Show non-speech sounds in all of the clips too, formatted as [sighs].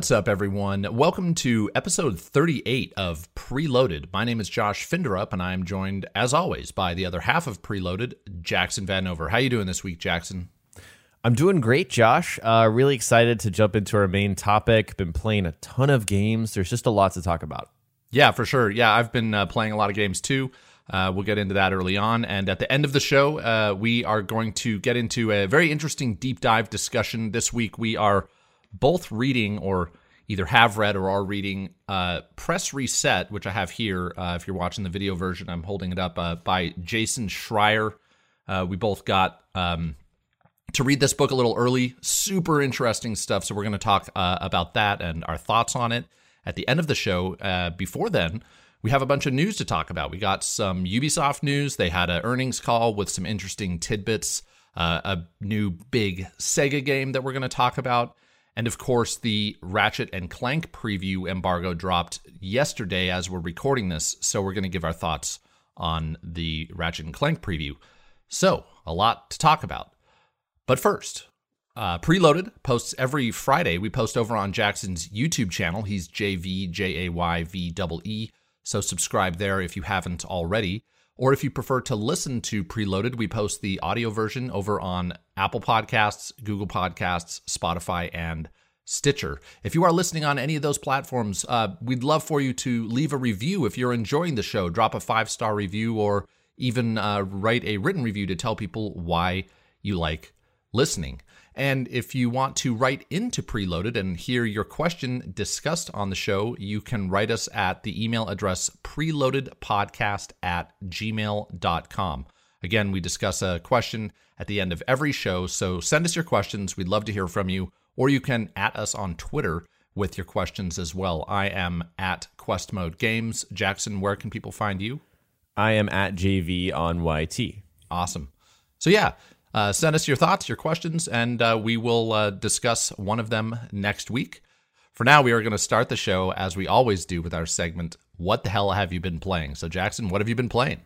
What's up, everyone? Welcome to episode 38 of Preloaded. My name is Josh Finderup, and I'm joined, as always, by the other half of Preloaded, Jackson Vanover. How are you doing this week, Jackson? I'm doing great, Josh. Uh, really excited to jump into our main topic. Been playing a ton of games. There's just a lot to talk about. Yeah, for sure. Yeah, I've been uh, playing a lot of games too. Uh, we'll get into that early on. And at the end of the show, uh, we are going to get into a very interesting deep dive discussion. This week, we are both reading or either have read or are reading uh, Press Reset, which I have here. Uh, if you're watching the video version, I'm holding it up uh, by Jason Schreier. Uh, we both got um, to read this book a little early. Super interesting stuff. So we're going to talk uh, about that and our thoughts on it at the end of the show. Uh, before then, we have a bunch of news to talk about. We got some Ubisoft news. They had an earnings call with some interesting tidbits, a new big Sega game that we're going to talk about. And of course, the Ratchet and Clank preview embargo dropped yesterday as we're recording this. So we're going to give our thoughts on the Ratchet and Clank preview. So, a lot to talk about. But first, uh, Preloaded posts every Friday. We post over on Jackson's YouTube channel. He's J V J A Y V E E. So subscribe there if you haven't already. Or if you prefer to listen to Preloaded, we post the audio version over on Apple Podcasts, Google Podcasts, Spotify, and Stitcher. If you are listening on any of those platforms, uh, we'd love for you to leave a review if you're enjoying the show. Drop a five star review or even uh, write a written review to tell people why you like listening. And if you want to write into Preloaded and hear your question discussed on the show, you can write us at the email address preloadedpodcast at gmail.com. Again, we discuss a question at the end of every show, so send us your questions. We'd love to hear from you, or you can at us on Twitter with your questions as well. I am at Quest Mode Games. Jackson, where can people find you? I am at JV on YT. Awesome. So, yeah, uh, send us your thoughts, your questions, and uh, we will uh, discuss one of them next week. For now, we are going to start the show as we always do with our segment, What the Hell Have You Been Playing? So, Jackson, what have you been playing?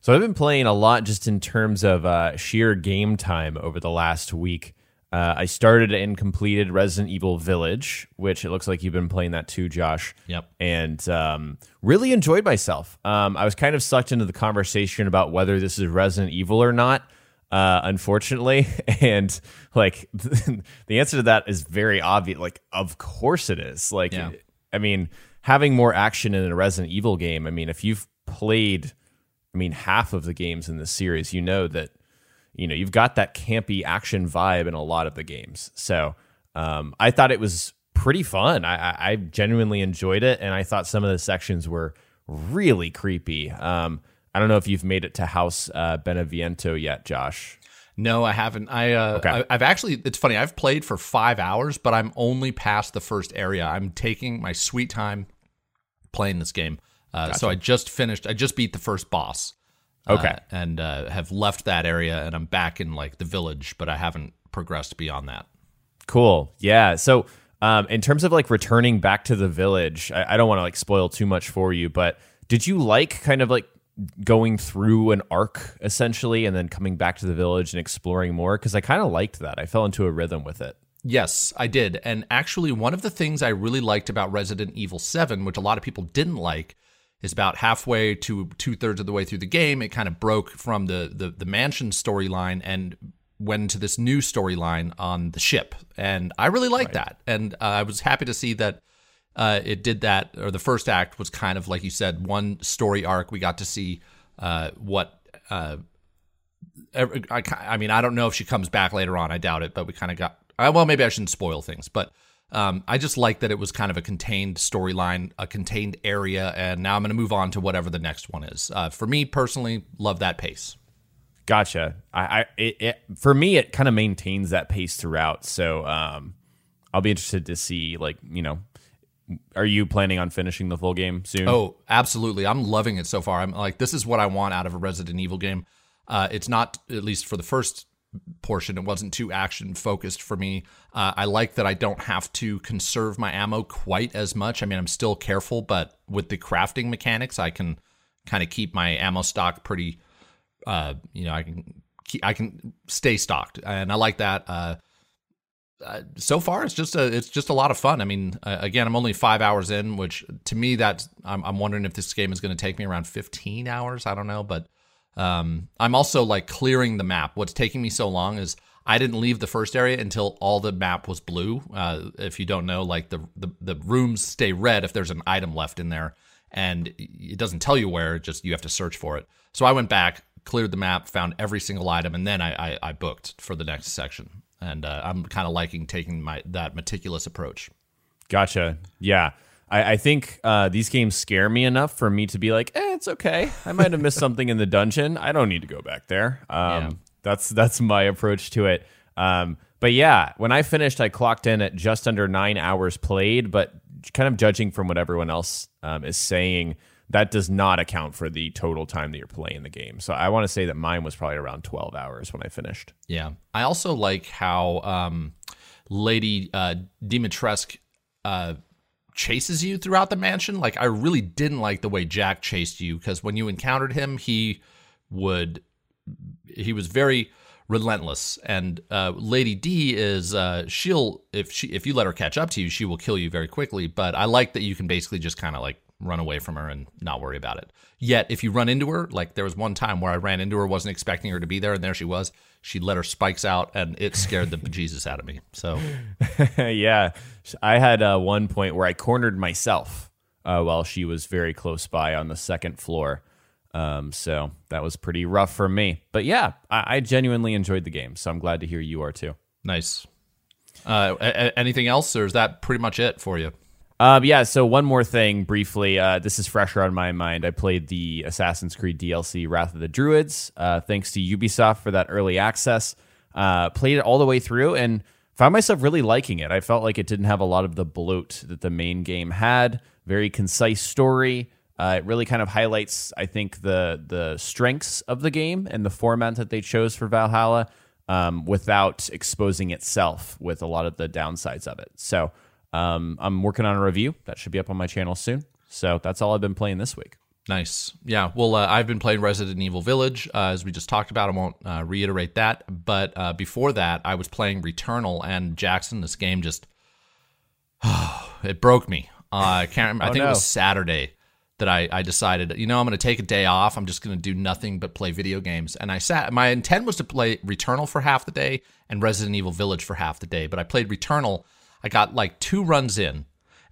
So, I've been playing a lot just in terms of uh, sheer game time over the last week. Uh, I started and completed Resident Evil Village, which it looks like you've been playing that too, Josh. Yep. And um, really enjoyed myself. Um, I was kind of sucked into the conversation about whether this is Resident Evil or not uh, unfortunately. [laughs] And like [laughs] the answer to that is very obvious. Like, of course it is. Like, yeah. I mean, having more action in a Resident Evil game. I mean, if you've played, I mean, half of the games in this series, you know that you know you've got that campy action vibe in a lot of the games. So um, I thought it was pretty fun. I, I genuinely enjoyed it, and I thought some of the sections were really creepy. Um, I don't know if you've made it to House uh, Beneviento yet, Josh. No, I haven't. I, uh, okay. I have actually. It's funny. I've played for five hours, but I'm only past the first area. I'm taking my sweet time playing this game. Uh, gotcha. So I just finished. I just beat the first boss. Uh, okay, and uh, have left that area, and I'm back in like the village, but I haven't progressed beyond that. Cool. Yeah. So um, in terms of like returning back to the village, I, I don't want to like spoil too much for you, but did you like kind of like going through an arc essentially and then coming back to the village and exploring more because I kind of liked that. I fell into a rhythm with it. Yes, I did. And actually, one of the things I really liked about Resident Evil 7, which a lot of people didn't like, is about halfway to two thirds of the way through the game, it kind of broke from the, the, the mansion storyline and went to this new storyline on the ship. And I really liked right. that. And uh, I was happy to see that uh, it did that, or the first act was kind of like you said, one story arc. We got to see uh, what. Uh, I, I, mean, I don't know if she comes back later on. I doubt it, but we kind of got. Uh, well, maybe I shouldn't spoil things, but um, I just like that it was kind of a contained storyline, a contained area, and now I'm going to move on to whatever the next one is. Uh, for me personally, love that pace. Gotcha. I, I it, it, for me, it kind of maintains that pace throughout. So um, I'll be interested to see, like you know, are you planning on finishing the full game soon? Oh, absolutely. I'm loving it so far. I'm like, this is what I want out of a Resident Evil game. Uh, it's not, at least for the first portion, it wasn't too action focused for me. Uh, I like that I don't have to conserve my ammo quite as much. I mean, I'm still careful, but with the crafting mechanics, I can kind of keep my ammo stock pretty. Uh, you know, I can I can stay stocked, and I like that. Uh, so far it's just a it's just a lot of fun. I mean, uh, again, I'm only five hours in, which to me that I'm, I'm wondering if this game is going to take me around 15 hours. I don't know, but um, I'm also like clearing the map. What's taking me so long is I didn't leave the first area until all the map was blue. Uh, if you don't know, like the, the the rooms stay red if there's an item left in there, and it doesn't tell you where. Just you have to search for it. So I went back, cleared the map, found every single item, and then I I, I booked for the next section and uh, I'm kind of liking taking my that meticulous approach. Gotcha. Yeah. I, I think uh, these games scare me enough for me to be like, eh, it's okay. I might have missed something in the dungeon. I don't need to go back there. Um, yeah. That's that's my approach to it. Um, but yeah, when I finished, I clocked in at just under nine hours played. But kind of judging from what everyone else um, is saying, that does not account for the total time that you're playing the game. So I want to say that mine was probably around 12 hours when I finished. Yeah. I also like how um, Lady uh, Dimitrescu uh, chases you throughout the mansion. Like, I really didn't like the way Jack chased you because when you encountered him, he would, he was very relentless and uh, lady d is uh, she'll if she if you let her catch up to you she will kill you very quickly but i like that you can basically just kind of like run away from her and not worry about it. Yet, if you run into her, like there was one time where I ran into her, wasn't expecting her to be there, and there she was. She let her spikes out, and it scared the [laughs] bejesus out of me. So, [laughs] yeah, I had uh, one point where I cornered myself uh, while she was very close by on the second floor. Um, so that was pretty rough for me. But yeah, I, I genuinely enjoyed the game, so I'm glad to hear you are too. Nice. Uh, a- anything else, or is that pretty much it for you? Um, yeah, so one more thing briefly. Uh, this is fresher on my mind. I played the Assassin's Creed DLC Wrath of the Druids, uh, thanks to Ubisoft for that early access. Uh, played it all the way through and found myself really liking it. I felt like it didn't have a lot of the bloat that the main game had. Very concise story. Uh, it really kind of highlights, I think, the the strengths of the game and the format that they chose for Valhalla, um, without exposing itself with a lot of the downsides of it. So um, I'm working on a review that should be up on my channel soon. So that's all I've been playing this week. Nice. Yeah. Well, uh, I've been playing Resident Evil Village, uh, as we just talked about. I won't uh, reiterate that. But uh, before that, I was playing Returnal, and Jackson, this game just. [sighs] it broke me. Uh, I can't remember. I oh, think no. it was Saturday that I, I decided, you know, I'm going to take a day off. I'm just going to do nothing but play video games. And I sat, my intent was to play Returnal for half the day and Resident Evil Village for half the day. But I played Returnal I got like two runs in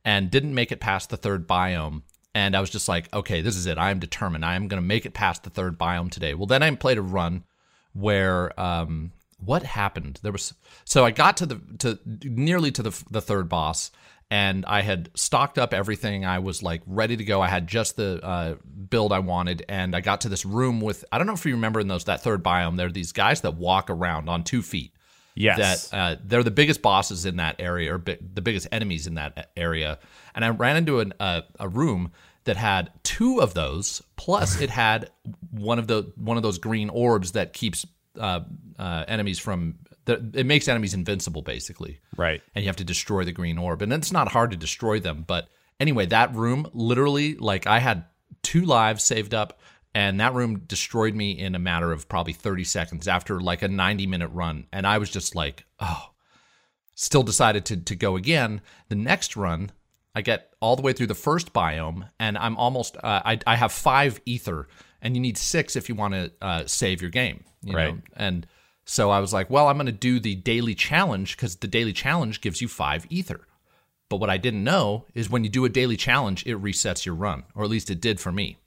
and didn't make it past the third biome. And I was just like, okay, this is it. I am determined. I am going to make it past the third biome today. Well, then I played a run where um, what happened? There was so I got to the to nearly to the the third boss, and I had stocked up everything. I was like ready to go. I had just the uh, build I wanted, and I got to this room with I don't know if you remember in those that third biome. There are these guys that walk around on two feet, Yes, that uh, they're the biggest bosses in that area, or bi- the biggest enemies in that area. And I ran into an, uh, a room that had two of those, plus it had one of the one of those green orbs that keeps uh, uh enemies from. The, it makes enemies invincible, basically. Right. And you have to destroy the green orb, and it's not hard to destroy them. But anyway, that room literally, like, I had two lives saved up and that room destroyed me in a matter of probably 30 seconds after like a 90 minute run. And i was just like oh. Still decided to, to go again. The next run i get all the way through the first biome and i'm almost uh, I, I have five ether. And you need six if you want to uh, save your game you right. Know? and so i was like well i'm going to do the daily challenge because the daily challenge gives you five ether. But what i didn't know is when you do a daily challenge it resets your run or at least it did for me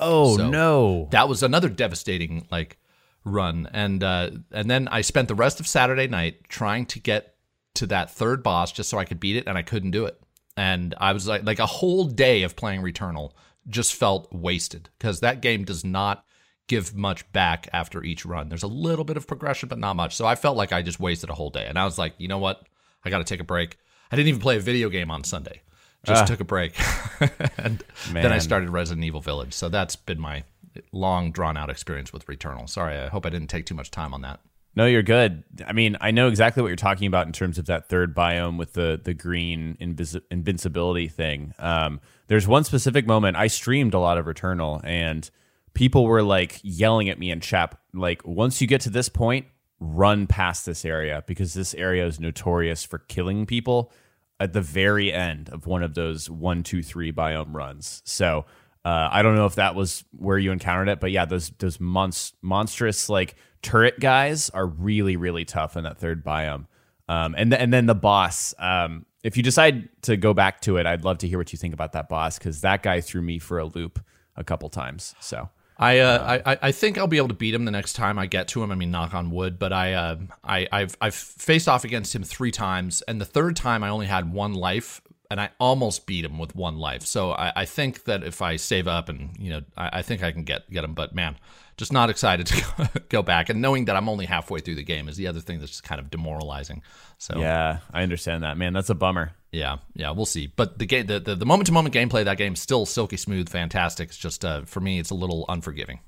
Oh so no. That was another devastating like run. And uh and then I spent the rest of Saturday night trying to get to that third boss just so I could beat it and I couldn't do it. And I was like like a whole day of playing Returnal just felt wasted because that game does not give much back after each run. There's a little bit of progression but not much. So I felt like I just wasted a whole day. And I was like, "You know what? I got to take a break." I didn't even play a video game on Sunday just uh, took a break. [laughs] and man. then I started Resident Evil Village. So that's been my long drawn out experience with Returnal. Sorry, I hope I didn't take too much time on that. No, you're good. I mean, I know exactly what you're talking about in terms of that third biome with the the green invis- invincibility thing. Um, there's one specific moment I streamed a lot of Returnal, and people were like yelling at me in chat, like, once you get to this point, run past this area because this area is notorious for killing people at the very end of one of those one, two, three biome runs. So uh, I don't know if that was where you encountered it, but yeah, those those monst- monstrous like turret guys are really really tough in that third biome. Um, and th- and then the boss. Um, if you decide to go back to it, I'd love to hear what you think about that boss because that guy threw me for a loop a couple times. So I, uh, I I think I'll be able to beat him the next time I get to him. I mean, knock on wood. But I uh, I I've I've faced off against him three times, and the third time I only had one life, and I almost beat him with one life. So I, I think that if I save up and you know, I, I think I can get get him. But man, just not excited to [laughs] go back, and knowing that I'm only halfway through the game is the other thing that's just kind of demoralizing. So yeah, I understand that, man. That's a bummer. Yeah, yeah, we'll see. But the game, the the moment to moment gameplay, that game's still silky smooth, fantastic. It's just uh, for me, it's a little unforgiving.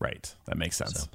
Right, that makes sense. So,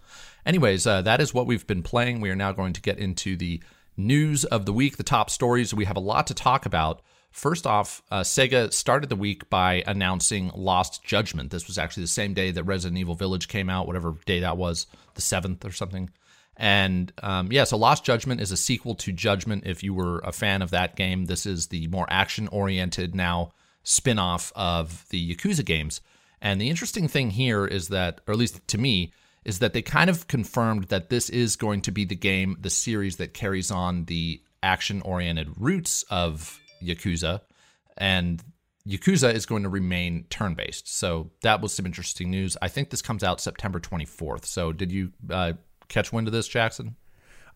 anyways, uh, that is what we've been playing. We are now going to get into the news of the week, the top stories. We have a lot to talk about. First off, uh, Sega started the week by announcing Lost Judgment. This was actually the same day that Resident Evil Village came out, whatever day that was, the seventh or something. And um, yeah, so Lost Judgment is a sequel to Judgment. If you were a fan of that game, this is the more action oriented now spin off of the Yakuza games. And the interesting thing here is that, or at least to me, is that they kind of confirmed that this is going to be the game, the series that carries on the action oriented roots of Yakuza. And Yakuza is going to remain turn based. So that was some interesting news. I think this comes out September 24th. So did you uh, catch wind of this, Jackson?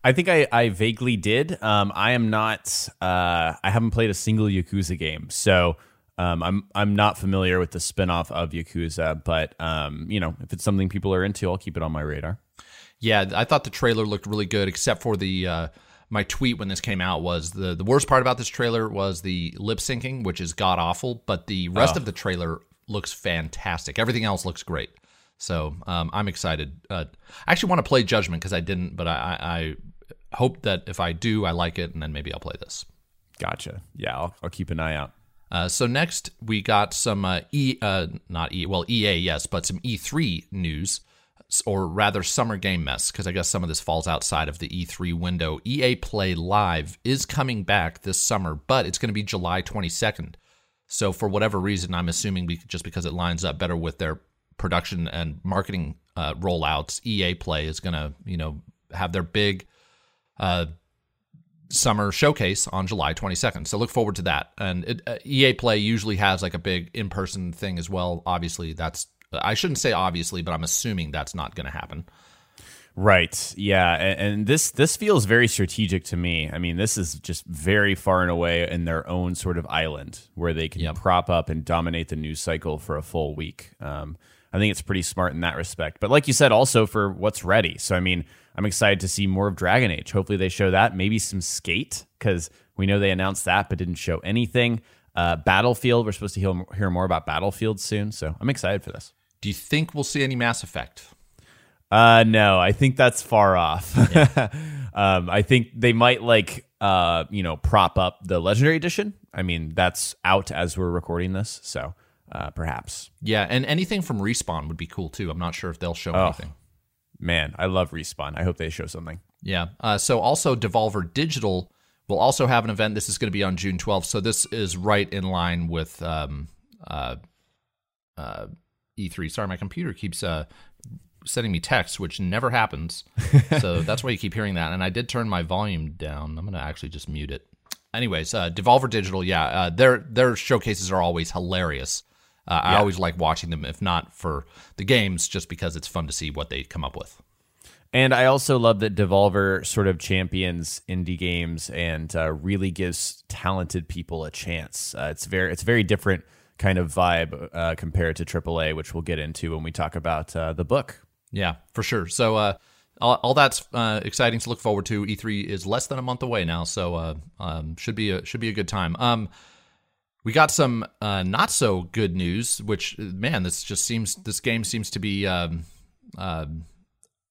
I think I, I vaguely did. Um, I am not. Uh, I haven't played a single Yakuza game, so um, I'm I'm not familiar with the spinoff of Yakuza. But um, you know, if it's something people are into, I'll keep it on my radar. Yeah, I thought the trailer looked really good, except for the. Uh, my tweet when this came out was the the worst part about this trailer was the lip syncing, which is god awful, but the rest oh. of the trailer looks fantastic. Everything else looks great. So um, I'm excited. Uh, I actually want to play Judgment because I didn't, but I, I, hope that if I do, I like it, and then maybe I'll play this. Gotcha. Yeah, I'll, I'll keep an eye out. Uh, so next we got some uh, E, uh, not E, well EA, yes, but some E3 news, or rather summer game mess, because I guess some of this falls outside of the E3 window. EA Play Live is coming back this summer, but it's going to be July 22nd. So for whatever reason, I'm assuming just because it lines up better with their production and marketing uh, rollouts, EA Play is going to, you know, have their big uh, summer showcase on July 22nd. So look forward to that. And it, uh, EA Play usually has like a big in-person thing as well. Obviously, that's I shouldn't say obviously, but I'm assuming that's not going to happen. Right. Yeah, and, and, this this feels very strategic to me. I mean, this is just very far and away in their own sort of island where they can yep. prop up and dominate the news cycle for a full week. Um, I think it's pretty smart in that respect. But like you said, also for what's ready. So I mean, I'm excited to see more of Dragon Age. Hopefully they show that. Maybe some Skate because we know they announced that but didn't show anything. Uh, Battlefield. We're supposed to hear, hear more about Battlefield soon. So I'm excited for this. Do you think we'll see any Mass Effect? Uh, no, I think that's far off. Yeah. [laughs] um, I think they might like uh, you know, prop up the Legendary Edition. I mean, that's out as we're recording this, so uh, perhaps. Yeah, and anything from Respawn would be cool too. I'm not sure if they'll show oh, anything. Man, I love Respawn. I hope they show something. Yeah. Uh, so also Devolver Digital will also have an event. This is going to be on June 12th. So this is right in line with um, uh, uh, E3. Sorry, my computer keeps uh, sending me texts, which never happens. [laughs] so that's why you keep hearing that. And I did turn my volume down. I'm going to actually just mute it. Anyways, uh, Devolver Digital, yeah, uh, their their showcases are always hilarious. Uh, yeah. I always like watching them, if not for the games, just because it's fun to see what they come up with. And I also love that Devolver sort of champions indie games and uh, really gives talented people a chance. Uh, it's very it's very different kind of vibe uh, compared to AAA, which we'll get into when we talk about uh, the book. Yeah, for sure. So uh, all, all, that's uh, exciting to look forward to. E3 is less than a month away now, so um, should be a should be a good time. Um, we got some uh, not so good news, which man, this just seems this game seems to be. Um, uh,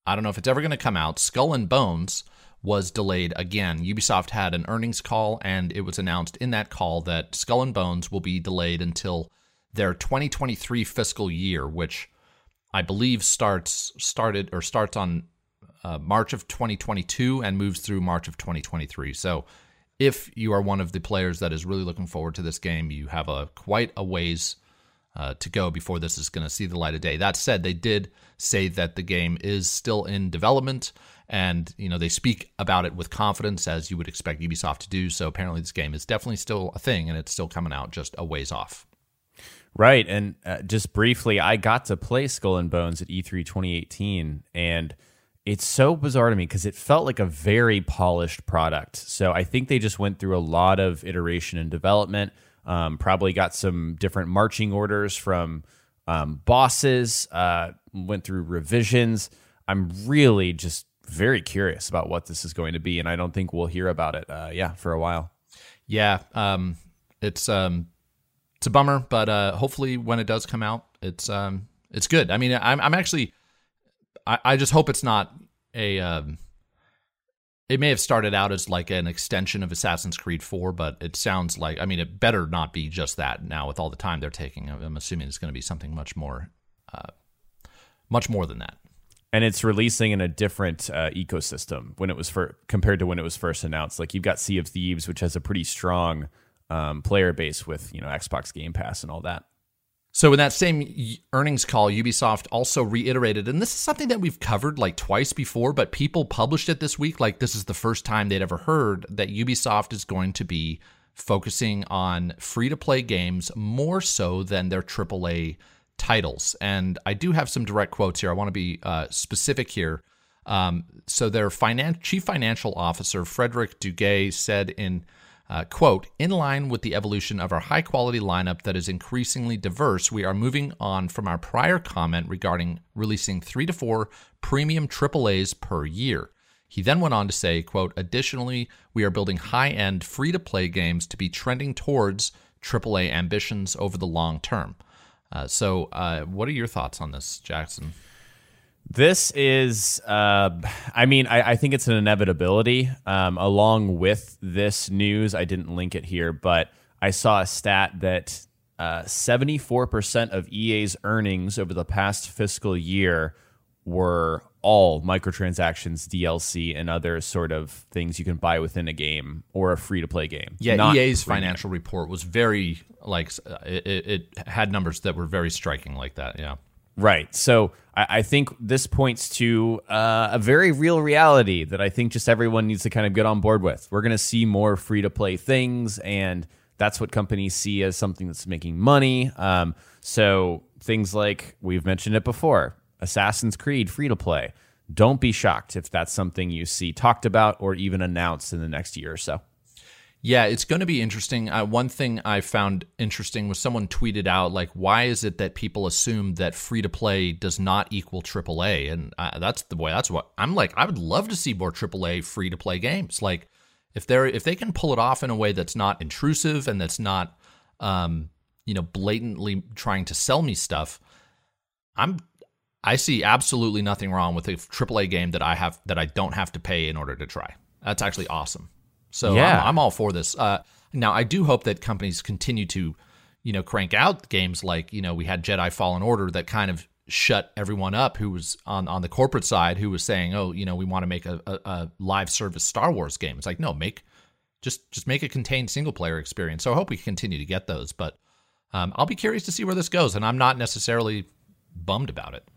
I don't know if it's ever going to come out. Skull and Bones was delayed again. Ubisoft had an earnings call, and it was announced in that call that Skull and Bones will be delayed until their 2023 fiscal year, which I believe starts started or starts on uh, March of 2022 and moves through March of 2023. So, if you are one of the players that is really looking forward to this game, you have a quite a ways uh, to go before this is going to see the light of day. That said, they did say that the game is still in development, and you know they speak about it with confidence, as you would expect Ubisoft to do. So apparently, this game is definitely still a thing, and it's still coming out just a ways off. Right, and uh, just briefly, I got to play Skull and Bones at E3 2018, and it's so bizarre to me because it felt like a very polished product. So I think they just went through a lot of iteration and development. Um, probably got some different marching orders from um, bosses. Uh, went through revisions. I'm really just very curious about what this is going to be, and I don't think we'll hear about it. Uh, yeah, for a while. Yeah, um, it's um, it's a bummer, but uh, hopefully when it does come out, it's um, it's good. I mean, I'm I'm actually I, I just hope it's not a. Um, it may have started out as like an extension of Assassin's Creed 4, but it sounds like I mean it better not be just that. Now with all the time they're taking, I'm assuming it's going to be something much more, uh, much more than that. And it's releasing in a different uh, ecosystem when it was for compared to when it was first announced. Like you've got Sea of Thieves, which has a pretty strong um, player base with you know Xbox Game Pass and all that. So in that same earnings call, Ubisoft also reiterated, and this is something that we've covered like twice before, but people published it this week like this is the first time they'd ever heard that Ubisoft is going to be focusing on free to play games more so than their AAA titles. And I do have some direct quotes here. I want to be uh, specific here. Um, so their finan- chief financial officer, Frederick Duguet, said in uh, quote, in line with the evolution of our high quality lineup that is increasingly diverse, we are moving on from our prior comment regarding releasing three to four premium AAAs per year. He then went on to say, quote, additionally, we are building high end free to play games to be trending towards AAA ambitions over the long term. Uh, so, uh, what are your thoughts on this, Jackson? This is, uh, I mean, I, I, think it's an inevitability. Um, along with this news, I didn't link it here, but I saw a stat that uh, 74% of EA's earnings over the past fiscal year were all microtransactions, DLC, and other sort of things you can buy within a game or a free to play game. Yeah, EA's financial report was very, like, it, it had numbers that were very striking like that. Yeah. Right. So I, I think this points to uh, a very real reality that I think just everyone needs to kind of get on board with. We're going to see more free to play things, and that's what companies see as something that's making money. Um, so things like we've mentioned it before Assassin's Creed free to play. Don't be shocked if that's something you see talked about or even announced in the next year or so. Yeah, it's going to be interesting. One thing I found interesting was someone tweeted out like, "Why is it that people assume that free to play does not equal AAA?" And that's the way. That's what I'm like. I would love to see more AAA free to play games. Like, if they're if they can pull it off in a way that's not intrusive and that's not, um, you know, blatantly trying to sell me stuff, I'm I see absolutely nothing wrong with a AAA game that I have that I don't have to pay in order to try. That's actually awesome. So yeah. I'm, I'm all for this. Uh, now I do hope that companies continue to, you know, crank out games like you know we had Jedi Fallen Order that kind of shut everyone up who was on on the corporate side who was saying, oh, you know, we want to make a, a, a live service Star Wars game. It's like no, make just just make a contained single player experience. So I hope we continue to get those, but um, I'll be curious to see where this goes, and I'm not necessarily bummed about it.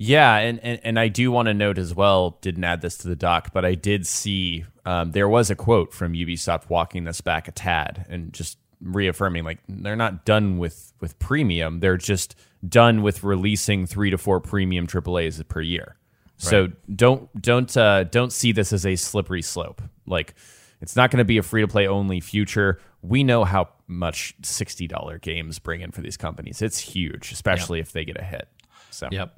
Yeah, and, and, and I do want to note as well, didn't add this to the doc, but I did see um, there was a quote from Ubisoft walking this back a tad and just reaffirming like they're not done with with premium, they're just done with releasing three to four premium AAAs per year. Right. So don't don't uh, don't see this as a slippery slope. Like it's not going to be a free to play only future. We know how much sixty dollar games bring in for these companies. It's huge, especially yep. if they get a hit. So yep.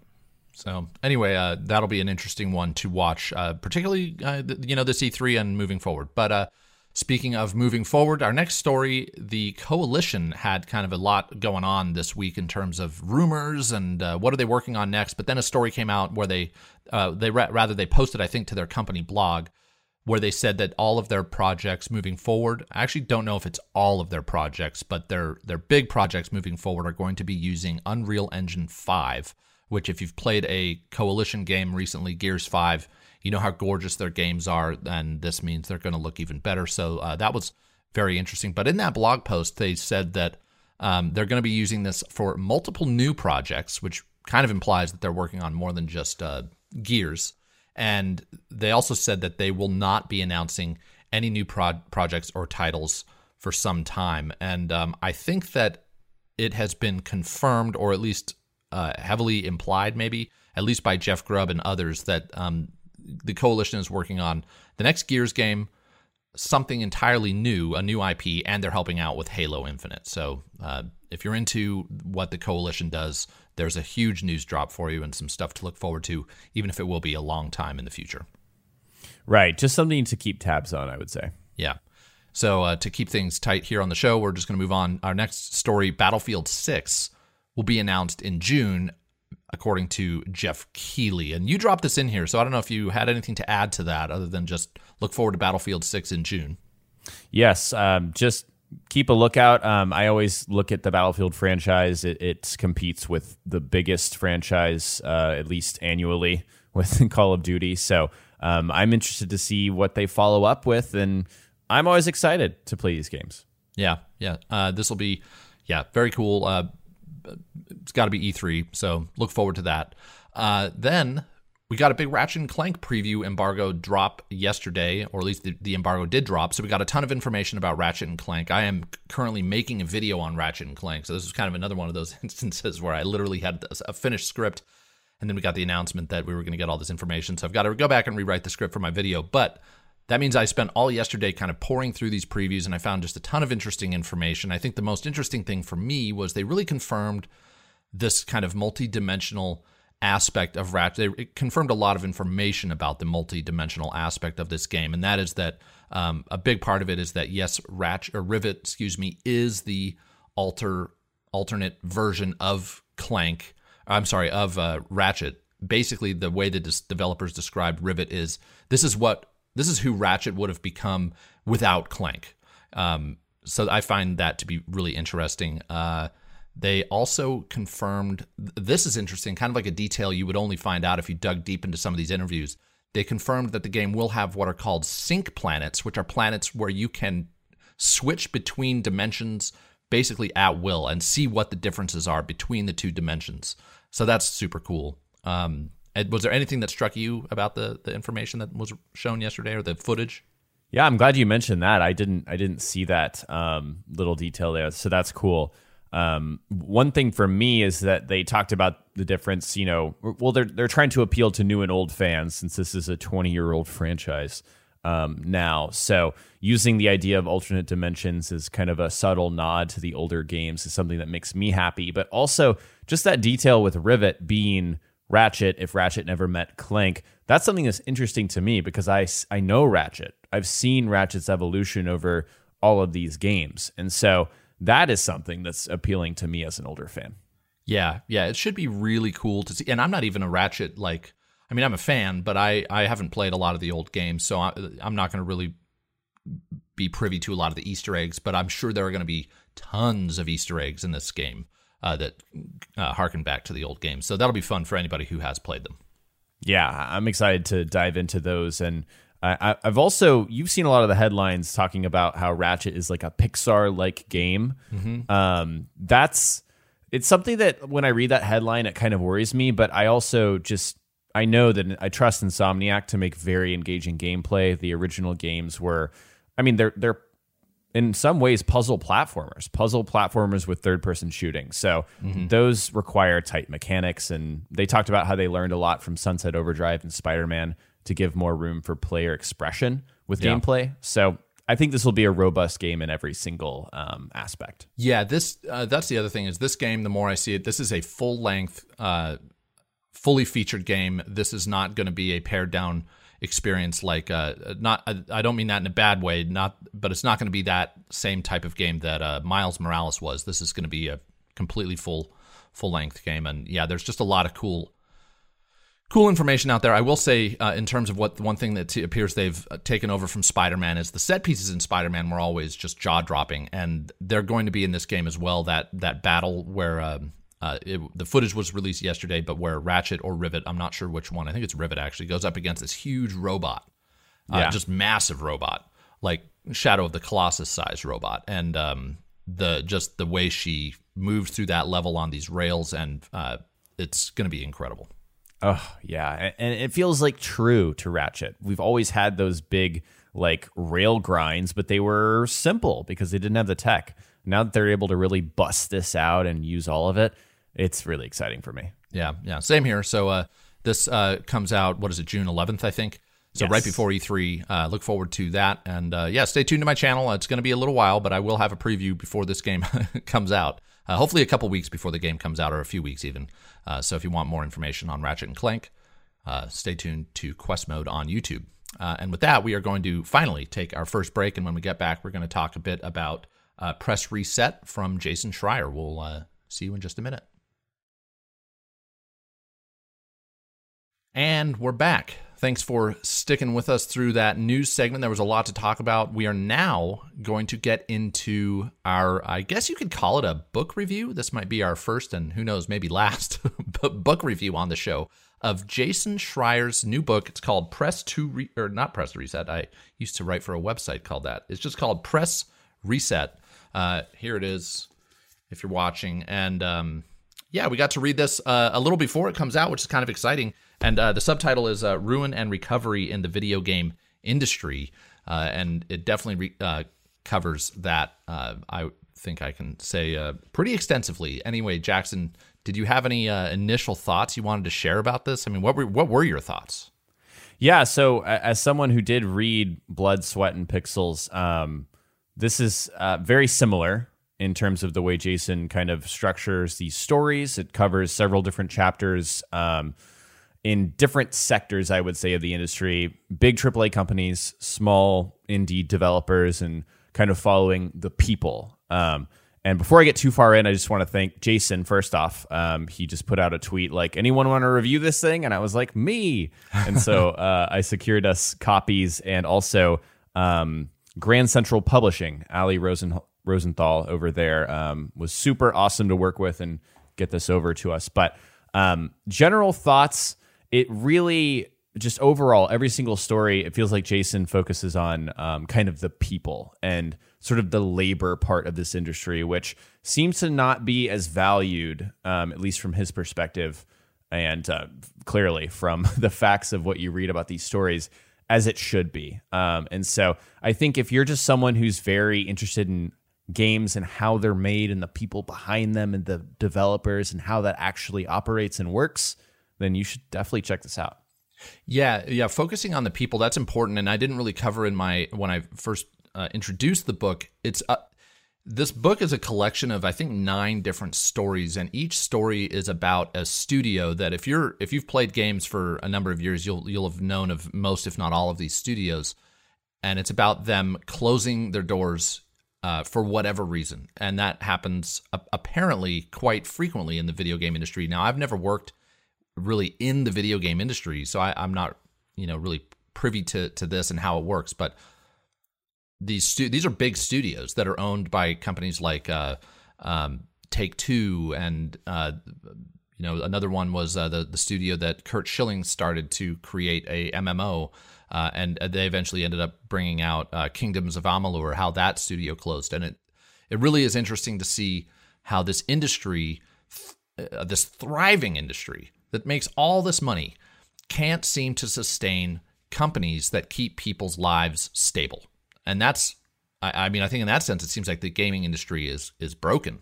So anyway, uh, that'll be an interesting one to watch, uh, particularly uh, you know this E3 and moving forward. But uh, speaking of moving forward, our next story, the coalition had kind of a lot going on this week in terms of rumors and uh, what are they working on next. But then a story came out where they uh, they ra- rather they posted, I think, to their company blog where they said that all of their projects moving forward. I actually don't know if it's all of their projects, but their their big projects moving forward are going to be using Unreal Engine five which, if you've played a Coalition game recently, Gears 5, you know how gorgeous their games are, and this means they're going to look even better. So uh, that was very interesting. But in that blog post, they said that um, they're going to be using this for multiple new projects, which kind of implies that they're working on more than just uh, Gears. And they also said that they will not be announcing any new pro- projects or titles for some time. And um, I think that it has been confirmed, or at least uh, heavily implied, maybe, at least by Jeff Grubb and others, that um, the coalition is working on the next Gears game, something entirely new, a new IP, and they're helping out with Halo Infinite. So uh, if you're into what the coalition does, there's a huge news drop for you and some stuff to look forward to, even if it will be a long time in the future. Right. Just something to keep tabs on, I would say. Yeah. So uh, to keep things tight here on the show, we're just going to move on. Our next story, Battlefield 6, will be announced in June according to Geoff Keighley. And you dropped this in here, so I don't know if you had anything to add to that other than just look forward to Battlefield 6 in June. Yes, um, just keep a lookout. Um, I always look at the Battlefield franchise. It, it competes with the biggest franchise, uh, at least annually, [laughs] with Call of Duty. So um, I'm interested to see what they follow up with, and I'm always excited to play these games. Yeah, yeah. Uh, this will be, yeah, very cool. Uh, it's got to be E3, so look forward to that. Uh, then we got a big Ratchet and Clank preview embargo drop yesterday, or at least the, the, embargo did drop. So we got a ton of information about Ratchet and Clank. I am currently making a video on Ratchet and Clank, so this is kind of another one of those [laughs] instances where I literally had a finished script, and then we got the announcement that we were going to get all this information. So I've got to go back and rewrite the script for my video, but. That means I spent all yesterday kind of pouring through these previews and I found just a ton of interesting information. I think the most interesting thing for me was they really confirmed this kind of multi-dimensional aspect of Ratchet. It confirmed a lot of information about the multi-dimensional aspect of this game, and that is that um, a big part of it is that yes, Ratchet or Rivet, excuse me, is the alter alternate version of Clank. I'm sorry, of uh, Ratchet. Basically, the way the developers described Rivet is this is what this is who Ratchet would have become without Clank. Um, so I find that to be really interesting. Uh, they also confirmed this is interesting, kind of like a detail you would only find out if you dug deep into some of these interviews. They confirmed that the game will have what are called sync planets, which are planets where you can switch between dimensions basically at will and see what the differences are between the two dimensions. So that's super cool. Um, was there anything that struck you about the the information that was shown yesterday or the footage? Yeah, I'm glad you mentioned that. I didn't I didn't see that um, little detail there, so that's cool. Um, one thing for me is that they talked about the difference. You know, well, they're they're trying to appeal to new and old fans since this is a 20 year old franchise um, now. So using the idea of alternate dimensions is kind of a subtle nod to the older games is something that makes me happy. But also just that detail with Rivet being Ratchet if Ratchet never met Clank. That's something that's interesting to me because I I know Ratchet. I've seen Ratchet's evolution over all of these games, and so that is something that's appealing to me as an older fan. Yeah, yeah, it should be really cool to see. And I'm not even a Ratchet like. I mean, I'm a fan, but I I haven't played a lot of the old games, so I, I'm not going to really be privy to a lot of the Easter eggs. But I'm sure there are going to be tons of Easter eggs in this game uh, that uh, harken back to the old games. So that'll be fun for anybody who has played them. Yeah, I'm excited to dive into those and I, have also you've seen a lot of the headlines talking about how Ratchet is like a Pixar like game. Mm-hmm. Um, that's it's something that when I read that headline, it kind of worries me. But I also just I know that I trust Insomniac to make very engaging gameplay. The original games were, I mean, they're they're in some ways puzzle platformers, puzzle platformers with third person shooting. So mm-hmm. those require tight mechanics. And they talked about how they learned a lot from Sunset Overdrive and Spider Man to give more room for player expression with yeah. gameplay. So I think this will be a robust game in every single um, aspect. Yeah, this uh, that's the other thing is this game. The more I see it, this is a full length, uh, fully featured game. This is not going to be a pared down experience like uh, not I don't mean that in a bad way not but it's not going to be that same type of game that uh, Miles Morales was this is going to be a completely full full length game and yeah there's just a lot of cool cool information out there. I will say, uh, in terms of what one thing that t- appears they've uh, taken over from Spider Man is the set pieces in Spider Man were always just jaw dropping, and they're going to be in this game as well. That that battle where uh, uh, it, the footage was released yesterday, but where Ratchet or Rivet, I'm not sure which one, I think it's Rivet actually, goes up against this huge robot, uh, Yeah. just massive robot, like Shadow of the Colossus size robot, and um, the just the way she moves through that level on these rails, and uh, it's going to be incredible. Oh yeah, and it feels like true to Ratchet. We've always had those big like rail grinds, but they were simple because they didn't have the tech. Now that they're able to really bust this out and use all of it, it's really exciting for me. Yeah, yeah, same here. So uh, this uh, comes out. What is it? June 11th, I think. So Yes. right before E3. Uh, look forward to that, and uh, yeah, stay tuned to my channel. It's going to be a little while, but I will have a preview before this game [laughs] comes out. Uh, hopefully, a couple weeks before the game comes out, or a few weeks even. Uh, so if you want more information on Ratchet and Clank, uh, stay tuned to Quest Mode on YouTube. Uh, and with that, we are going to finally take our first break, and when we get back, we're going to talk a bit about uh, Press Reset from Jason Schreier. We'll uh, see you in just a minute. And we're back. Thanks for sticking with us through that news segment. There was a lot to talk about. We are now going to get into our, I guess you could call it a book review. This might be our first and who knows, maybe [laughs] last book review on the show of Jason Schreier's new book. It's called Press to Re- or not Press to Reset. I used to write for a website called that. It's just called Press Reset. Uh, here it is if you're watching. And um, yeah, we got to read this uh, a little before it comes out, which is kind of exciting. And uh, the subtitle is uh, "Ruin and Recovery in the Video Game Industry," uh, and it definitely re- uh, covers that. Uh, I think I can say uh, pretty extensively. Anyway, Jackson, did you have any initial thoughts you wanted to share about this? I mean, what were what were your thoughts? Yeah, so as someone who did read Blood, Sweat, and Pixels, um, this is very similar in terms of the way Jason kind of structures these stories. It covers several different chapters um, in different sectors, I would say, of the industry big AAA companies, small indie developers, and kind of following the people. Um, and before I get too far in, I just want to thank Jason first off. Um, he just put out a tweet like, anyone want to review this thing? And I was like, me. And so [laughs] uh, I secured us copies and also um, Grand Central Publishing, Ali Rosen- Rosenthal over there, um, was super awesome to work with and get this over to us. But um, general thoughts, it really just overall every single story it feels like jason focuses on um, kind of the people and sort of the labor part of this industry which seems to not be as valued um, at least from his perspective and uh, clearly from [laughs] the facts of what you read about these stories as it should be. Um, and so i think if you're just someone who's very interested in games and how they're made and the people behind them and the developers and how that actually operates and works then you should definitely check this out Yeah, yeah. Focusing on the people that's important, and I didn't really cover in my when I first uh, introduced the book. It's uh, this book is a collection of I think nine different stories, and each story is about a studio that if you're if you've played games for a number of years, you'll you'll have known of most, if not all, of these studios, and it's about them closing their doors. Uh, for whatever reason, and that happens apparently quite frequently in the video game industry. Now, I've never worked really in the video game industry, so I, I'm not, you know, really privy to to this and how it works. But these stu- these are big studios that are owned by companies like uh, um, Take Two, and uh, you know, another one was uh, the the studio that Curt Schilling started to create a MMO. Uh, and they eventually ended up bringing out uh, Kingdoms of Amalur. How that studio closed, and it it really is interesting to see how this industry uh, this thriving industry that makes all this money can't seem to sustain companies that keep people's lives stable. And that's, I, I mean, I think in that sense, it seems like the gaming industry is is broken.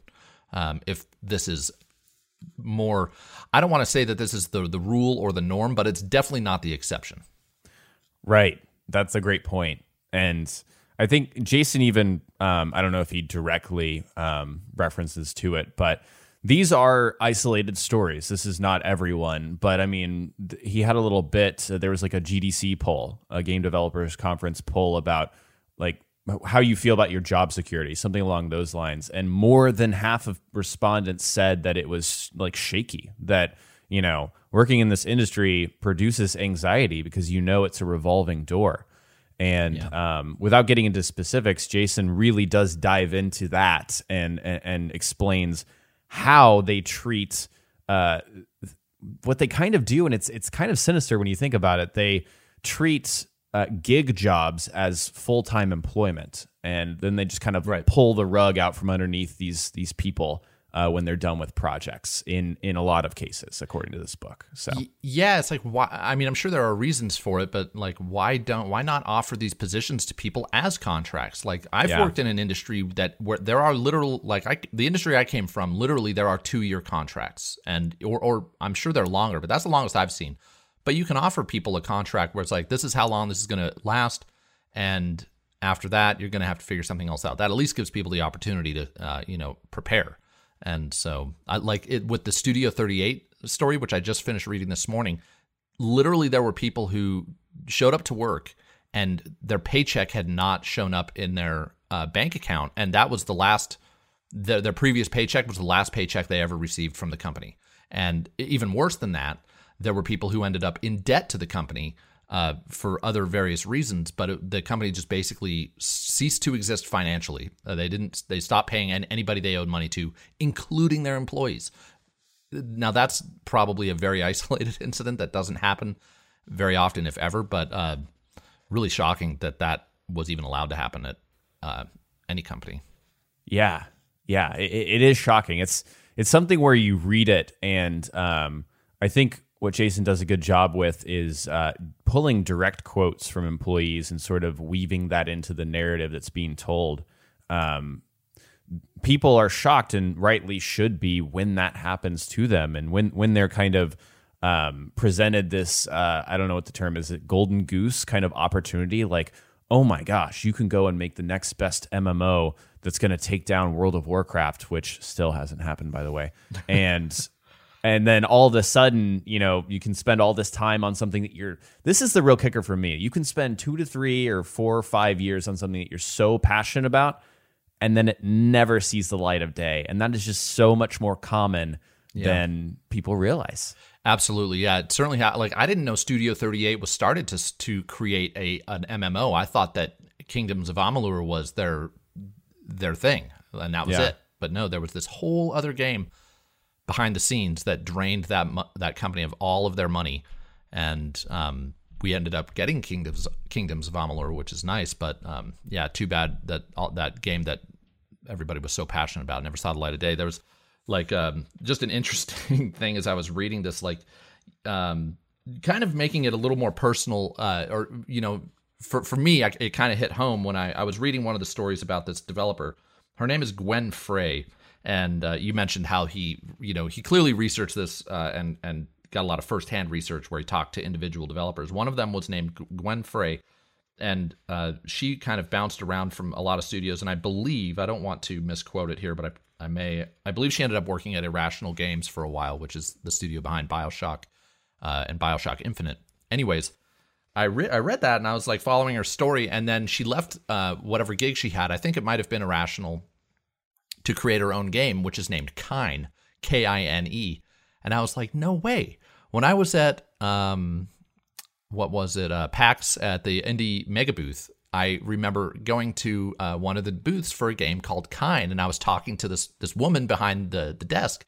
Um, if this is more, I don't want to say that this is the the rule or the norm, but it's definitely not the exception. Right. That's a great point. And I think Jason even, um, I don't know if he directly um, references to it, but these are isolated stories. This is not everyone, but I mean, th- he had a little bit. Uh, there was like a GDC poll, a game developers conference poll about like how you feel about your job security, something along those lines. And more than half of respondents said that it was like shaky, that, you know, working in this industry produces anxiety because you know it's a revolving door. And um, without getting into specifics, Jason really does dive into that and, and, and explains how they treat uh, what they kind of do, and it's it's kind of sinister when you think about it. They treat uh, gig jobs as full time employment, and then they just kind of Right. pull the rug out from underneath these these people uh, when they're done with projects. In in a lot of cases, according to this book. So Yeah, it's like why I mean, I'm sure there are reasons for it, but like why don't why not offer these positions to people as contracts? Like I've Yeah. worked in an industry that where there are literal like I the industry I came from, literally there are 2-year contracts and or or I'm sure they're longer, but that's the longest I've seen. But you can offer people a contract where it's like this is how long this is going to last and after that you're going to have to figure something else out. That at least gives people the opportunity to uh, you know, prepare. And so I like it with the Studio 38 story which I just finished reading this morning literally there were people who showed up to work and their paycheck had not shown up in their uh, bank account. And that was the last their, previous paycheck was the last paycheck they ever received from the company. And even worse than that there were people who ended up in debt to the company uh, for other various reasons but it, the company just basically ceased to exist financially uh, they didn't they stopped paying an- anybody they owed money to including their employees now that's probably a very [laughs] isolated incident that doesn't happen very often, if ever. But uh, really shocking that that was even allowed to happen at uh, any company. Yeah, yeah, it, it is shocking. It's it's something where you read it, and um, I think what Jason does a good job with is uh, pulling direct quotes from employees and sort of weaving that into the narrative that's being told. Um, people are shocked and rightly should be when that happens to them, and when when they're kind of um, presented this uh, I don't know what the term is, it golden goose kind of opportunity, like oh my gosh, you can go and make the next best MMO that's going to take down World of Warcraft, which still hasn't happened, by the way. [laughs] And and then all of a sudden, you know, you can spend all this time on something that you're. This is the real kicker for me. You can spend two to three or four or five years on something that you're so passionate about, and then it never sees the light of day. And that is just so much more common than people realize. Absolutely, yeah. It certainly ha- like I didn't know Studio 38 was started to to create a an MMO. I thought that Kingdoms of Amalur was their their thing, and that was Yeah. it. But no, there was this whole other game behind the scenes that drained that that company of all of their money, and um, we ended up getting Kingdoms Kingdoms of Amalur, which is nice. But um, yeah, too bad that all, that game that everybody was so passionate about never saw the light of day. There was like um, just an interesting [laughs] thing as I was reading this, like um, kind of making it a little more personal, uh, or you know, for for me, I, it kind of hit home when I I was reading one of the stories about this developer. Her name is Gwen Frey, and uh, you mentioned how he, you know, he clearly researched this uh, and and got a lot of firsthand research where he talked to individual developers. One of them was named Gwen Frey, and uh, she kind of bounced around from a lot of studios. And I believe I don't want to misquote it here, but I, I may. I believe she ended up working at Irrational Games for a while, which is the studio behind Bioshock uh, and Bioshock Infinite. Anyways, I re- I read that and I was like following her story, and then she left uh, whatever gig she had. I think it might have been Irrational to create her own game, which is named Kine, K I N E. And I was like, no way. When I was at um, what was it, uh, PAX at the Indie Mega Booth, I remember going to uh, one of the booths for a game called Kine, and I was talking to this this woman behind the the desk,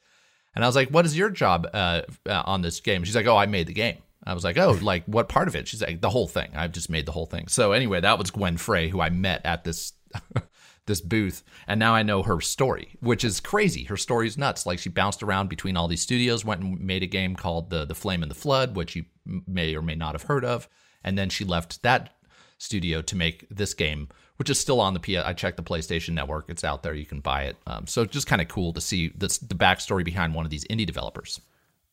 and I was like, "What is your job uh, uh, on this game?" She's like, "Oh, I made the game." I was like, "Oh, [laughs] like what part of it?" She's like, "The whole thing. I've just made the whole thing." So anyway, that was Gwen Frey, who I met at this [laughs] this booth, and now I know her story, which is crazy. Her story is nuts. Like she bounced around between all these studios, went and made a game called the the Flame in the Flood, which you may or may not have heard of, and then she left that studio to make this game, which is still on the P. I checked the PlayStation Network; it's out there. You can buy it. Um, so just kind of cool to see this, the backstory behind one of these indie developers.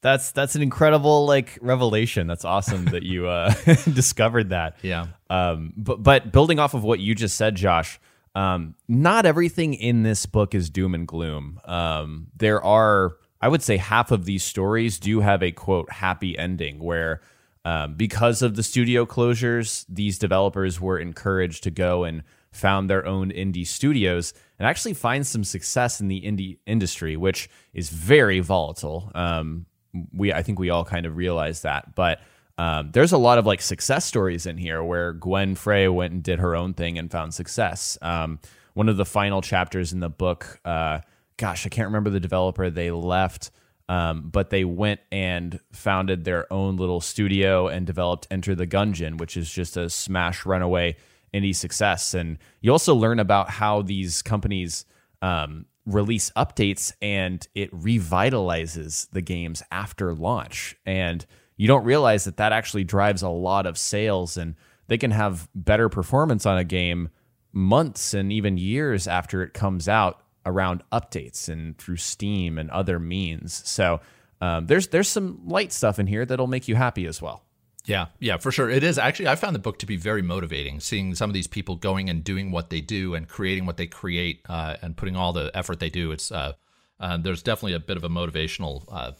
That's that's an incredible like revelation. That's awesome that you uh, [laughs] discovered that. [laughs] Yeah. Um, but but building off of what you just said, Josh, um, not everything in this book is doom and gloom. Um, there are, I would say, half of these stories do have a quote happy ending where. Um, because of the studio closures, these developers were encouraged to go and found their own indie studios and actually find some success in the indie industry, which is very volatile. Um, we, I think, we all kind of realize that, but um, there's a lot of like success stories in here where Gwen Frey went and did her own thing and found success. Um, one of the final chapters in the book uh, gosh, I can't remember the developer. They left, um, but they went and founded their own little studio and developed Enter the Gungeon, which is just a smash runaway indie success. And you also learn about how these companies um, release updates and it revitalizes the games after launch. And you don't realize that that actually drives a lot of sales and they can have better performance on a game months and even years after it comes out around updates and through Steam and other means. So um, there's there's some light stuff in here that'll make you happy as well. Yeah, yeah, for sure. It is actually. I found the book to be very motivating. Seeing some of these people going and doing what they do and creating what they create uh, and putting all the effort they do. It's uh, uh, there's definitely a bit of a motivational uh,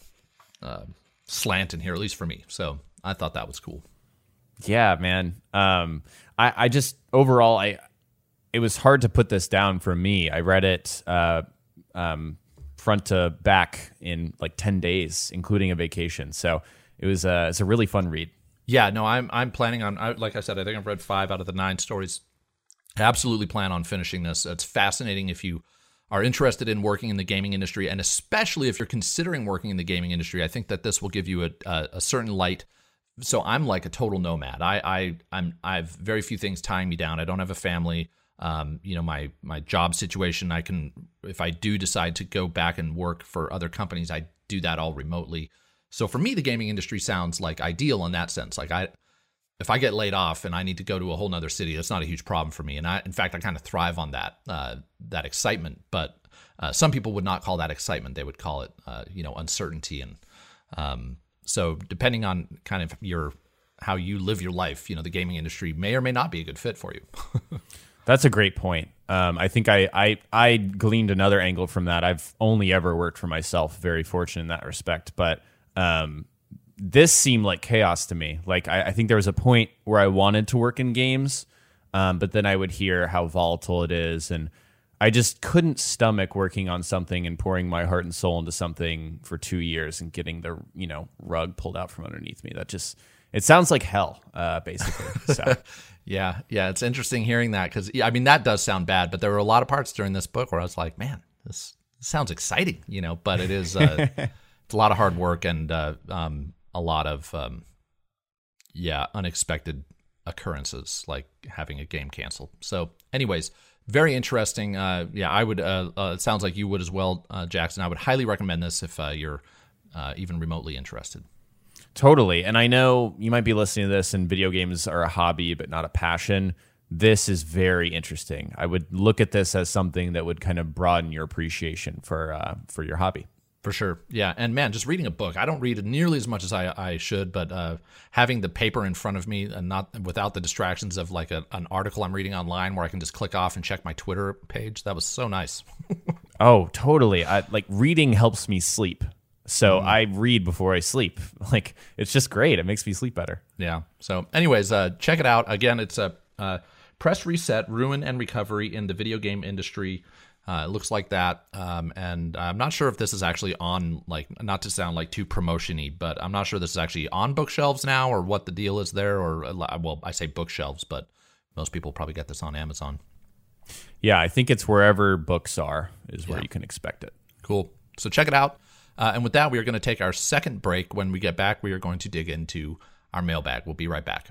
uh, slant in here, at least for me. So I thought that was cool. Yeah, man. Um, I I just overall I it was hard to put this down for me. I read it uh, um, front to back in like ten days, including a vacation. So it was uh, it's a really fun read. Yeah, no, I'm I'm planning on. I, like I said, I think I've read five out of the nine stories. I absolutely plan on finishing this. It's fascinating if you are interested in working in the gaming industry, and especially if you're considering working in the gaming industry. I think that this will give you a, a, a certain light. So I'm like a total nomad. I I I'm I have very few things tying me down. I don't have a family. Um, you know my my job situation. I can if I do decide to go back and work for other companies, I do that all remotely. So for me, the gaming industry sounds like ideal in that sense. Like I, if I get laid off and I need to go to a whole nother city, that's not a huge problem for me. And I, in fact, I kind of thrive on that uh, that excitement. But uh, some people would not call that excitement; they would call it, uh, you know, uncertainty. And um, so, depending on kind of your how you live your life, you know, the gaming industry may or may not be a good fit for you. [laughs] That's a great point. Um, I think I, I I gleaned another angle from that. I've only ever worked for myself. Very fortunate in that respect, but um, this seemed like chaos to me. Like I, I, think there was a point where I wanted to work in games, um, but then I would hear how volatile it is, and I just couldn't stomach working on something and pouring my heart and soul into something for two years and getting the you know rug pulled out from underneath me. That just it sounds like hell, uh, basically. [laughs] So. yeah, yeah, it's interesting hearing that because I mean that does sound bad, but there were a lot of parts during this book where I was like, man, this sounds exciting, you know. But it is. Uh, [laughs] it's a lot of hard work and uh, um, a lot of um, yeah unexpected occurrences like having a game canceled. So, anyways, very interesting. Uh, yeah, I would. Uh, uh it sounds like you would as well, uh, Jackson. I would highly recommend this if uh, you're even remotely interested. Totally, and I know you might be listening to this, and video games are a hobby but not a passion. This is very interesting. I would look at this as something that would kind of broaden your appreciation for for your hobby. For sure. Yeah. And man, just reading a book, I don't read nearly as much as I, I should, but uh, having the paper in front of me and not without the distractions of like a, an article I'm reading online where I can just click off and check my Twitter page, that was so nice. [laughs] oh, totally. I, like reading helps me sleep. So mm. I read before I sleep. [laughs] Like it's just great. It makes me sleep better. Yeah. So, anyways, uh, check it out. Again, it's a uh, press reset, ruin and recovery in the video game industry. Uh, it looks like that, um, and I'm not sure if this is actually on like not to sound like too promotiony, but I'm not sure this is actually on bookshelves now or what the deal is there. Or uh, well, I say bookshelves, but most people probably get this on Amazon. Yeah, I think it's wherever books are is where yeah. you can expect it. Cool. So check it out. Uh, and with that, we are going to take our second break. When we get back, we are going to dig into our mailbag. We'll be right back.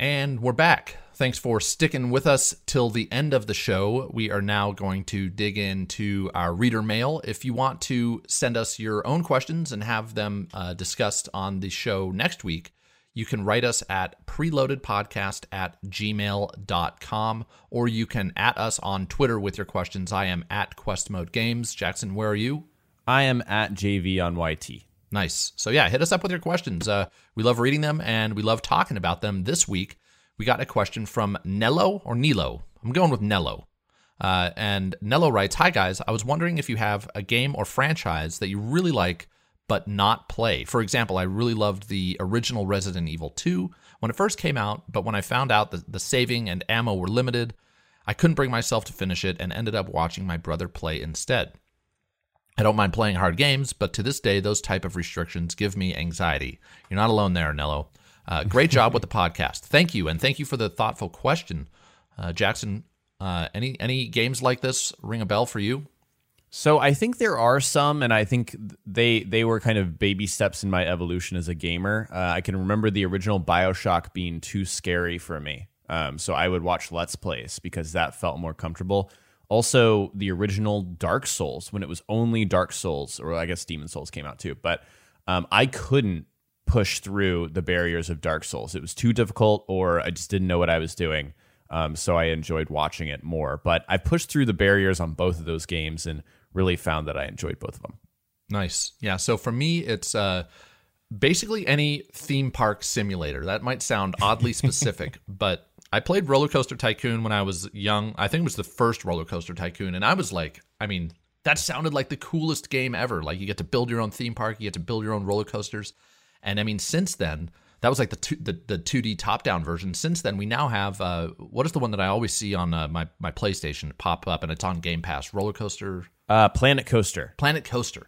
And we're back. Thanks for sticking with us till the end of the show. We are now going to dig into our reader mail. If you want to send us your own questions and have them uh, discussed on the show next week, you can write us at preloadedpodcast at gmail.com or you can at us on Twitter with your questions. I am at Quest Mode Games. Jackson, where are you? I am at JV on YT. Nice. So, yeah, hit us up with your questions. Uh, we love reading them and we love talking about them. This week, we got a question from Nello or Nilo. I'm going with Nello. Uh, and Nello writes Hi, guys. I was wondering if you have a game or franchise that you really like but not play. For example, I really loved the original Resident Evil 2 when it first came out, but when I found out that the saving and ammo were limited, I couldn't bring myself to finish it and ended up watching my brother play instead. I don't mind playing hard games, but to this day, those type of restrictions give me anxiety. You're not alone there, Nello. Uh, great job with the podcast. Thank you, and thank you for the thoughtful question, uh, Jackson. Uh, any any games like this ring a bell for you? So I think there are some, and I think they they were kind of baby steps in my evolution as a gamer. Uh, I can remember the original Bioshock being too scary for me, um, so I would watch Let's Plays because that felt more comfortable. Also, the original Dark Souls when it was only Dark Souls, or I guess Demon's Souls came out too, but um, I couldn't push through the barriers of Dark Souls. It was too difficult, or I just didn't know what I was doing. Um, so I enjoyed watching it more. But I pushed through the barriers on both of those games and really found that I enjoyed both of them. Nice. Yeah. So for me, it's uh, basically any theme park simulator. That might sound oddly [laughs] specific, but I played Roller Coaster Tycoon when I was young. I think it was the first Roller Coaster Tycoon. And I was like, I mean, that sounded like the coolest game ever. Like you get to build your own theme park, you get to build your own roller coasters. And I mean, since then, that was like the two, the the 2D top down version. Since then, we now have uh, what is the one that I always see on uh, my my PlayStation pop up and it's on Game Pass? Roller Coaster, uh, Planet Coaster, Planet Coaster.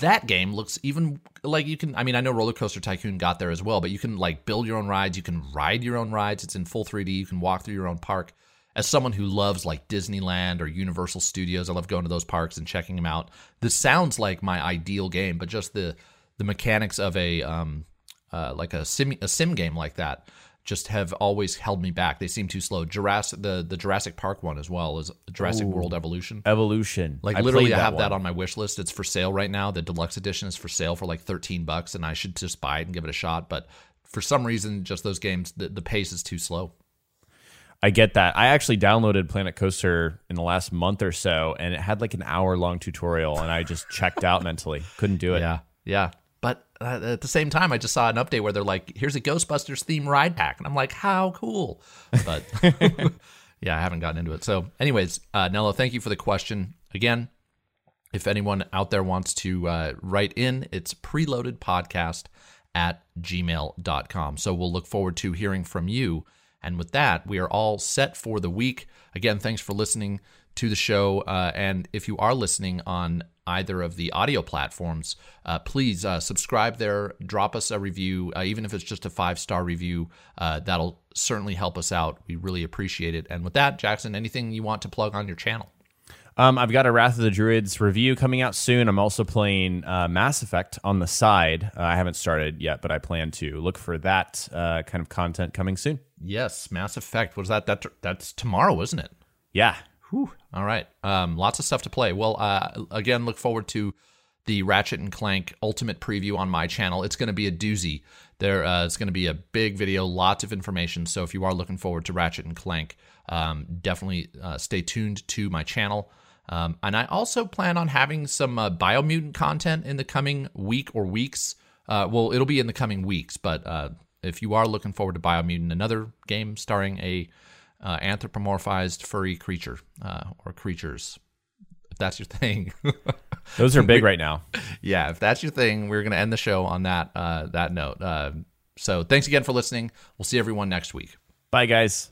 That game looks even like you can. I mean, I know Roller Coaster Tycoon got there as well, but you can like build your own rides. You can ride your own rides. It's in full 3D. You can walk through your own park. As someone who loves like Disneyland or Universal Studios, I love going to those parks and checking them out. This sounds like my ideal game, but just the the mechanics of a um, uh, like a sim a sim game like that just have always held me back. They seem too slow. Jurassic the the Jurassic Park one as well is Jurassic Ooh, World Evolution. Evolution. Like I literally I have one. that on my wish list. It's for sale right now. The deluxe edition is for sale for like 13 bucks and I should just buy it and give it a shot, but for some reason just those games the, the pace is too slow. I get that. I actually downloaded Planet Coaster in the last month or so and it had like an hour long tutorial and I just checked out mentally. Couldn't do it. Yeah. Yeah. But uh, at the same time, I just saw an update where they're like, "Here's a Ghostbusters theme ride pack," and I'm like, "How cool!" But [laughs] yeah, I haven't gotten into it. So, anyways, uh, Nello, thank you for the question again. If anyone out there wants to uh, write in, it's preloaded podcast at gmail.com. So we'll look forward to hearing from you. And with that, we are all set for the week. Again, thanks for listening to the show. Uh, and if you are listening on either of the audio platforms, uh, please uh, subscribe there, drop us a review, uh, even if it's just a five star review. Uh, that'll certainly help us out. We really appreciate it. And with that, Jackson, anything you want to plug on your channel? Um, I've got a Wrath of the Druids review coming out soon. I'm also playing uh, Mass Effect on the side. Uh, I haven't started yet, but I plan to look for that kind of content coming soon. Yes, Mass Effect. Was that that? That's tomorrow, isn't it? Yeah, Whew. All right. Um, lots of stuff to play. Well, uh, again, look forward to the Ratchet and Clank Ultimate preview on my channel. It's going to be a doozy. There, uh, it's going to be a big video, lots of information. So if you are looking forward to Ratchet and Clank, um, definitely uh, stay tuned to my channel. Um, and I also plan on having some uh, Biomutant content in the coming week or weeks. Uh, well, it'll be in the coming weeks, but uh, if you are looking forward to Biomutant, another game starring a uh, anthropomorphized furry creature uh, or creatures. If that's your thing, [laughs] those are big right now. Yeah, if that's your thing, we're going to end the show on that uh, that note. Uh, so thanks again for listening. We'll see everyone next week. Bye, guys.